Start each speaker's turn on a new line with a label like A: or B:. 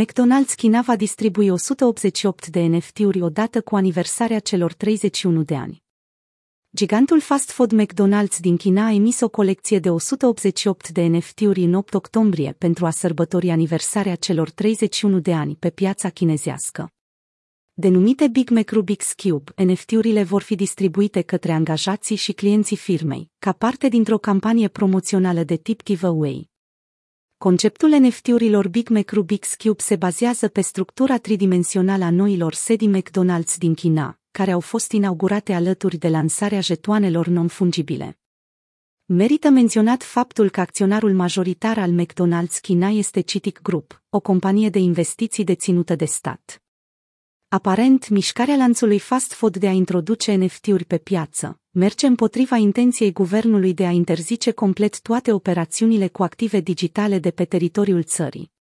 A: McDonald's China va distribui 188 de NFT-uri odată cu aniversarea celor 31 de ani. Gigantul fast food McDonald's din China a emis o colecție de 188 de NFT-uri în 8 octombrie pentru a sărbători aniversarea celor 31 de ani pe piața chinezească. Denumite Big Mac Rubik's Cube, NFT-urile vor fi distribuite către angajații și clienții firmei, ca parte dintr-o campanie promoțională de tip giveaway. Conceptul NFT-urilor Big Mac Rubik's Cube se bazează pe structura tridimensională a noilor sedii McDonald's din China, care au fost inaugurate alături de lansarea jetoanelor non-fungibile. Merită menționat faptul că acționarul majoritar al McDonald's China este Citic Group, o companie de investiții deținută de stat. Aparent, mișcarea lanțului fast food de a introduce NFT-uri pe piață merge împotriva intenției guvernului de a interzice complet toate operațiunile cu active digitale de pe teritoriul țării.